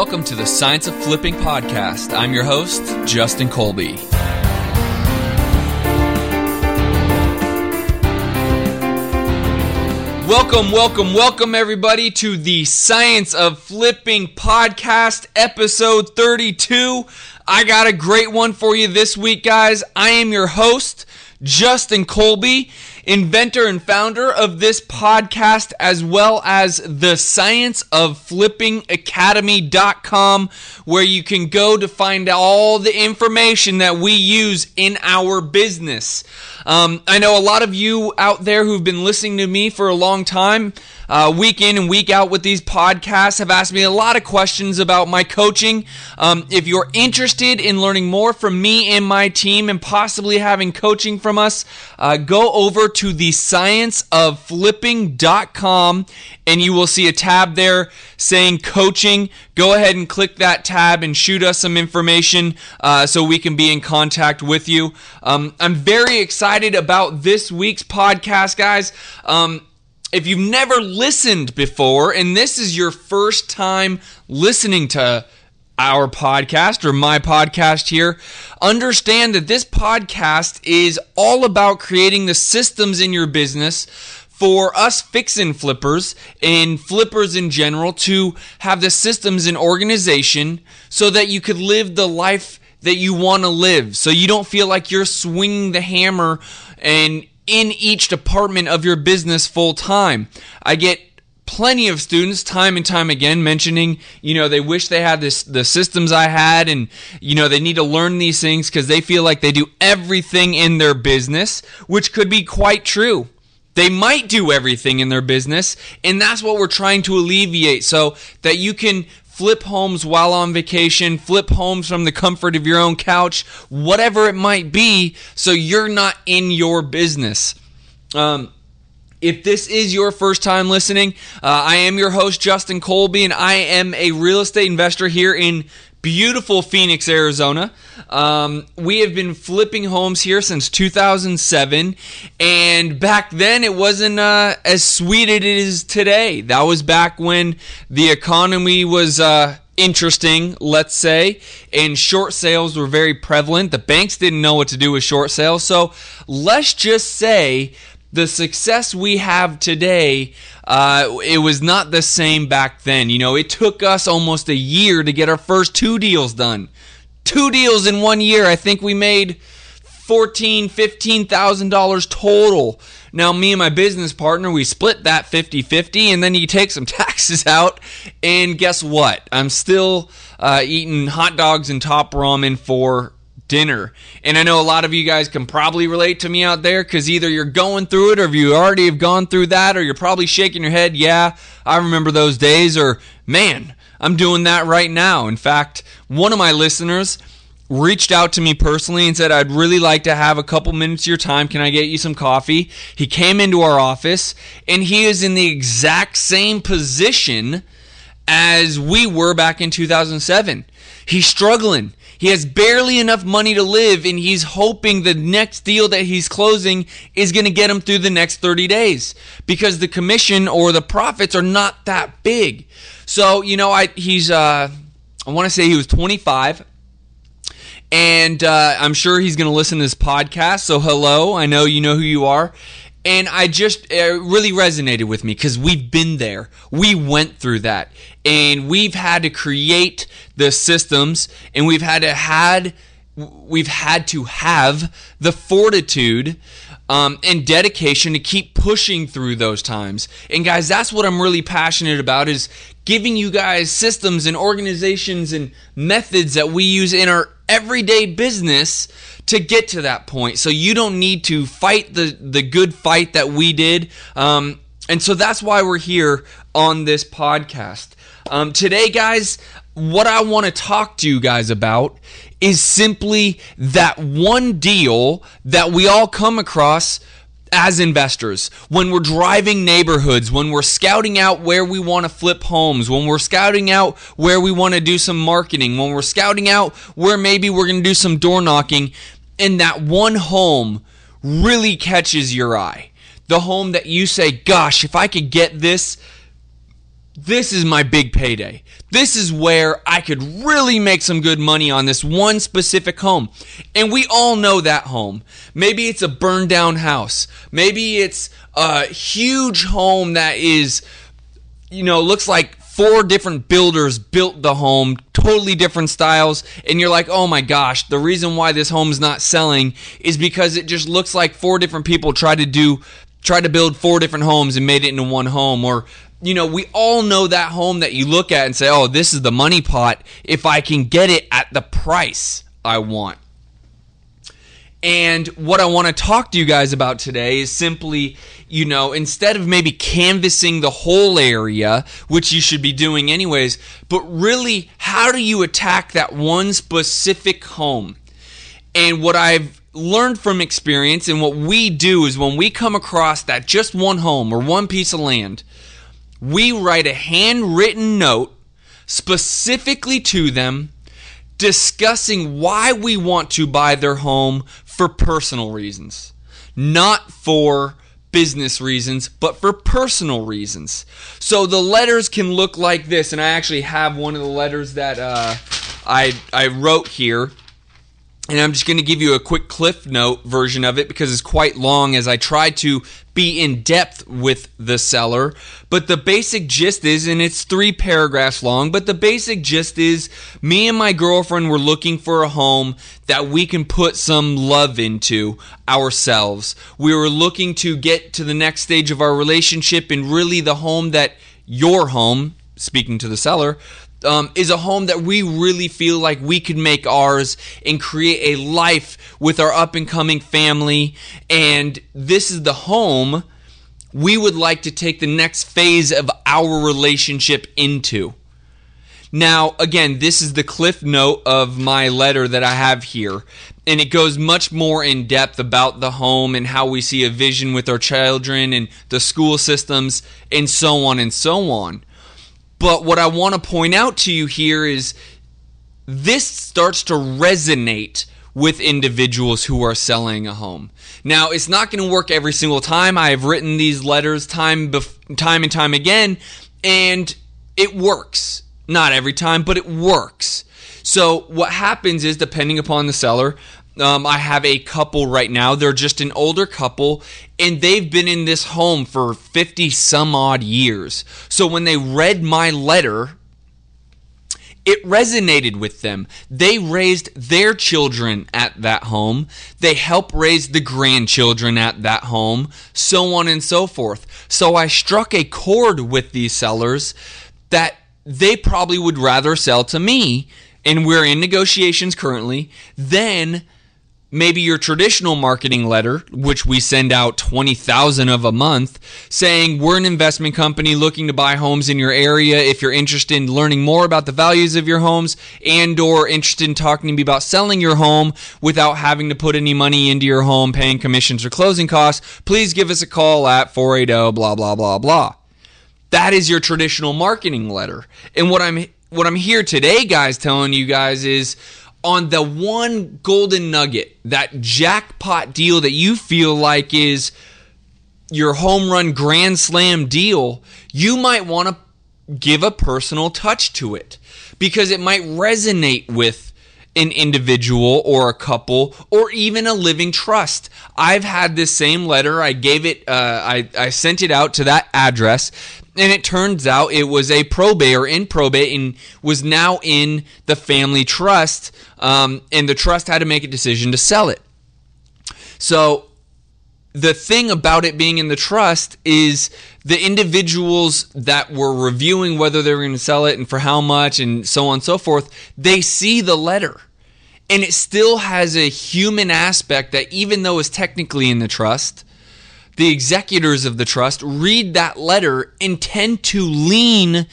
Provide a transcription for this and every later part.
welcome to the Science of Flipping podcast. I'm your host, Justin Colby. Welcome, welcome, welcome, everybody, to the Science of Flipping podcast, episode 32. I got a great one for you this week, guys. I am your host, Justin Colby, inventor and founder of this podcast, as well as the Science of Flipping Academy.com, where you can go to find all the information that we use in our business. Um, I know a lot of you out there who've been listening to me for a long time, uh, week in and week out with these podcasts, have asked me a lot of questions about my coaching. Um, if you're interested in learning more from me and my team and possibly having coaching from us, uh, go over to the scienceofflipping.com and you will see a tab there saying coaching. Go ahead and click that tab and shoot us some information uh, so we can be in contact with you. Um, I'm very excited about this week's podcast, guys. Um, if you've never listened before and this is your first time listening to our podcast or my podcast here, understand that this podcast is all about creating the systems in your business for us fixing flippers and flippers in general to have the systems and organization so that you could live the life that you want to live. So you don't feel like you're swinging the hammer and in each department of your business full time. I get plenty of students time and time again mentioning you know they wish they had this the systems i had and you know they need to learn these things because they feel like they do everything in their business which could be quite true they might do everything in their business and that's what we're trying to alleviate so that you can flip homes while on vacation, flip homes from the comfort of your own couch, whatever it might be, so you're not in your business. Um, if this is your first time listening, uh, I am your host, Justin Colby, and I am a real estate investor here in beautiful Phoenix, Arizona. Um, we have been flipping homes here since 2007, and back then it wasn't uh, as sweet as it is today. That was back when the economy was. Uh, interesting, let's say, and short sales were very prevalent. The banks didn't know what to do with short sales. So let's just say the success we have today, uh, it was not the same back then. You know, it took us almost a year to get our first two deals done. Two deals in one year. I think we made fourteen, fifteen thousand dollars total. Now, me and my business partner, we split that 50-50, and then you take some taxes out, and guess what? I'm still uh, eating hot dogs and top ramen for dinner. And I know a lot of you guys can probably relate to me out there because either you're going through it or you already have gone through that or you're probably shaking your head, yeah, I remember those days, or man, I'm doing that right now. In fact, one of my listeners reached out to me personally and said, I'd really like to have a couple minutes of your time. Can I get you some coffee? He came into our office and he is in the exact same position as we were back in 2007. He's struggling. He has barely enough money to live, and he's hoping the next deal that he's closing is going to get him through the next 30 days because the commission or the profits are not that big. So, you know, I he's uh I want to say he was 25 and uh, I'm sure he's going to listen to this podcast. So, hello, I know you know who you are. And I just it really resonated with me because we've been there. We went through that, and we've had to create the systems, and we've had to had we've had to have the fortitude um, and dedication to keep pushing through those times. And guys, that's what I'm really passionate about is giving you guys systems and organizations and methods that we use in our everyday business to get to that point. So you don't need to fight the the good fight that we did. Um, and so that's why we're here on this podcast. Um, today, guys, what I want to talk to you guys about is simply that one deal that we all come across as investors, when we're driving neighborhoods, when we're scouting out where we want to flip homes, when we're scouting out where we want to do some marketing, when we're scouting out where maybe we're going to do some door knocking, and that one home really catches your eye. The home that you say, gosh, if I could get this, this is my big payday. This is where I could really make some good money on this one specific home. And we all know that home. Maybe it's a burned down house. Maybe it's a huge home that is, you know, looks like four different builders built the home, totally different styles, and you're like, oh my gosh, the reason why this home is not selling is because it just looks like four different people tried to do tried to build four different homes and made it into one home or you know, we all know that home that you look at and say, oh, this is the money pot if I can get it at the price I want. And what I want to talk to you guys about today is simply, you know, instead of maybe canvassing the whole area, which you should be doing anyways, but really, how do you attack that one specific home? And what I've learned from experience and what we do is when we come across that just one home or one piece of land, we write a handwritten note specifically to them discussing why we want to buy their home for personal reasons, not for business reasons, but for personal reasons. So the letters can look like this, and I actually have one of the letters that uh, I I wrote here. And I'm just going to give you a quick cliff note version of it because it's quite long as I try to be in depth with the seller. But the basic gist is, and it's three paragraphs long, but the basic gist is me and my girlfriend were looking for a home that we can put some love into ourselves. We were looking to get to the next stage of our relationship and really the home that your home, speaking to the seller, um, is a home that we really feel like we could make ours and create a life with our up and coming family. And this is the home we would like to take the next phase of our relationship into. Now, again, this is the cliff note of my letter that I have here, and it goes much more in depth about the home and how we see a vision with our children and the school systems and so on and so on. But what I want to point out to you here is this starts to resonate with individuals who are selling a home. Now, it's not going to work every single time. I have written these letters time bef- time and time again and it works. Not every time, but it works. So, what happens is depending upon the seller, um, I have a couple right now. They're just an older couple, and they've been in this home for 50 some odd years. So when they read my letter, it resonated with them. They raised their children at that home. They help raise the grandchildren at that home, so on and so forth. So I struck a chord with these sellers that they probably would rather sell to me, and we're in negotiations currently, than maybe your traditional marketing letter, which we send out 20,000 of a month, saying we're an investment company looking to buy homes in your area. If you're interested in learning more about the values of your homes and or interested in talking to me about selling your home without having to put any money into your home, paying commissions or closing costs, please give us a call at 480 blah blah blah blah. That is your traditional marketing letter. And what I'm what I'm here today guys telling you guys is on the one golden nugget, that jackpot deal that you feel like is your home run grand slam deal, you might want to give a personal touch to it because it might resonate with an individual or a couple or even a living trust. I've had this same letter. I gave it, uh, I, I sent it out to that address and it turns out it was a probate or in probate and was now in the family trust um, and the trust had to make a decision to sell it. So the thing about it being in the trust is the individuals that were reviewing whether they were going to sell it and for how much and so on and so forth they see the letter. And it still has a human aspect that even though it's technically in the trust the executors of the trust read that letter and tend to lean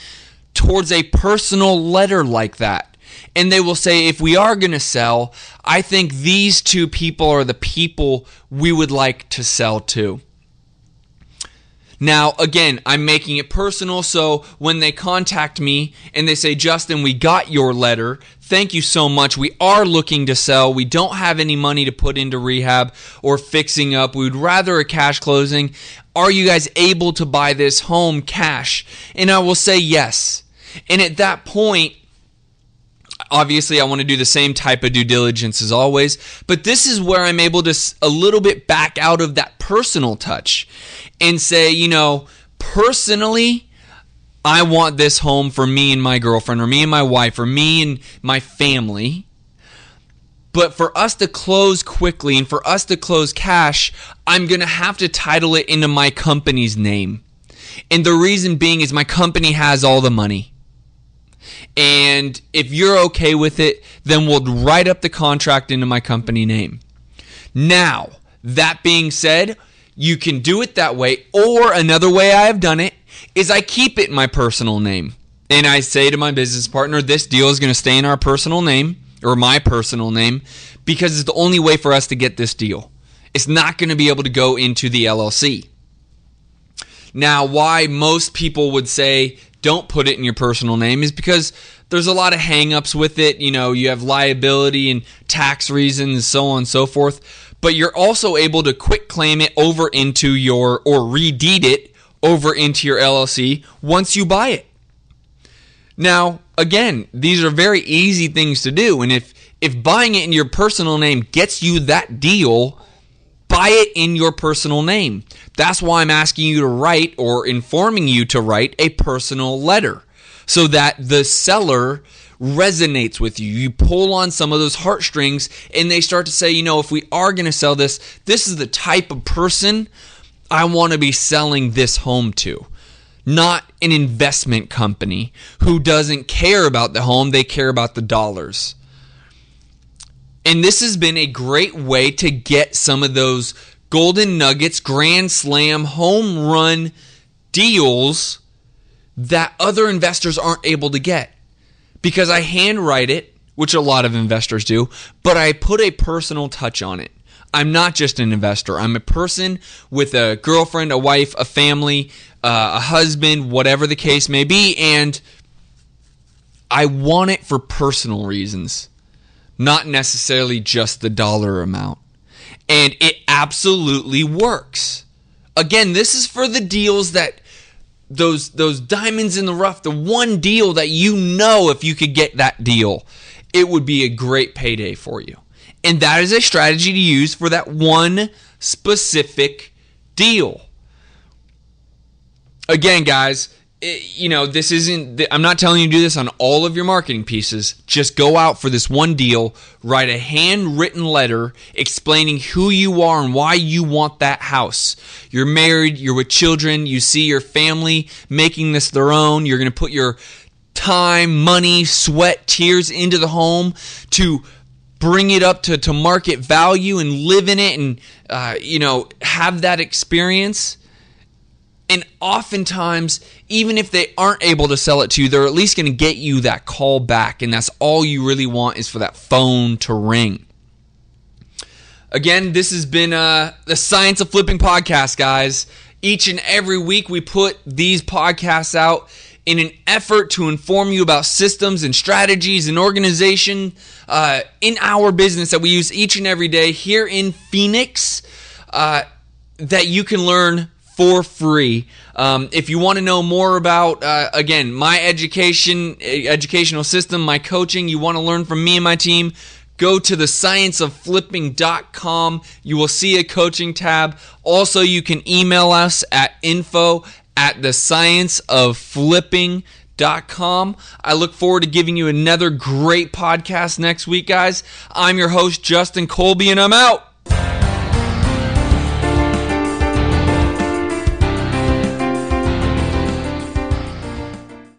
towards a personal letter like that. And they will say, if we are going to sell, I think these two people are the people we would like to sell to. Now, again, I'm making it personal, so when they contact me and they say, Justin, we got your letter, thank you so much. We are looking to sell. We don't have any money to put into rehab or fixing up. We would rather a cash closing. Are you guys able to buy this home cash? And I will say yes. And at that point, obviously I want to do the same type of due diligence as always, but this is where I'm able to a little bit back out of that personal touch and say, you know, personally, I want this home for me and my girlfriend, or me and my wife, or me and my family. But for us to close quickly and for us to close cash, I'm going to have to title it into my company's name. And the reason being is my company has all the money. And if you're okay with it, then we'll write up the contract into my company name. Now, that being said, you can do it that way, or another way I have done it is I keep it in my personal name. And I say to my business partner, this deal is going to stay in our personal name or my personal name because it's the only way for us to get this deal. It's not going to be able to go into the LLC. Now, why most people would say don't put it in your personal name is because there's a lot of hangups with it. You know, you have liability and tax reasons, so on and so forth. But you're also able to quick claim it over into your, or redeed it over into your LLC once you buy it. Now, again, these are very easy things to do. And if, if buying it in your personal name gets you that deal, buy it in your personal name. That's why I'm asking you to write or informing you to write a personal letter so that the seller resonates with you. You pull on some of those heartstrings and they start to say, you know, if we are going to sell this, this is the type of person I want to be selling this home to. Not an investment company who doesn't care about the home, they care about the dollars. And this has been a great way to get some of those golden nuggets, grand slam, home run deals that other investors aren't able to get. Because I handwrite it, which a lot of investors do, but I put a personal touch on it. I'm not just an investor. I'm a person with a girlfriend, a wife, a family, uh, a husband, whatever the case may be, and I want it for personal reasons not necessarily just the dollar amount. And it absolutely works. Again, this is for the deals that those those diamonds in the rough, the one deal that you know if you could get that deal, it would be a great payday for you. And that is a strategy to use for that one specific deal. Again, guys, you know, this isn't, I'm not telling you to do this on all of your marketing pieces. Just go out for this one deal, write a handwritten letter explaining who you are and why you want that house. You're married, you're with children, you see your family making this their own. You're going to put your time, money, sweat, tears into the home to bring it up to, to market value and live in it and, uh, you know, have that experience and oftentimes, even if they aren't able to sell it to you, they're at least going to get you that call back. And that's all you really want is for that phone to ring. Again, this has been uh, the Science of Flipping podcast, guys. Each and every week, we put these podcasts out in an effort to inform you about systems and strategies and organization uh, in our business that we use each and every day here in Phoenix uh, that you can learn for free. Um, if you want to know more about, uh, again, my education, educational system, my coaching, you want to learn from me and my team, go to the scienceofflipping.com. You will see a coaching tab. Also, you can email us at info at the scienceofflipping.com. I look forward to giving you another great podcast next week, guys. I'm your host, Justin Colby, and I'm out.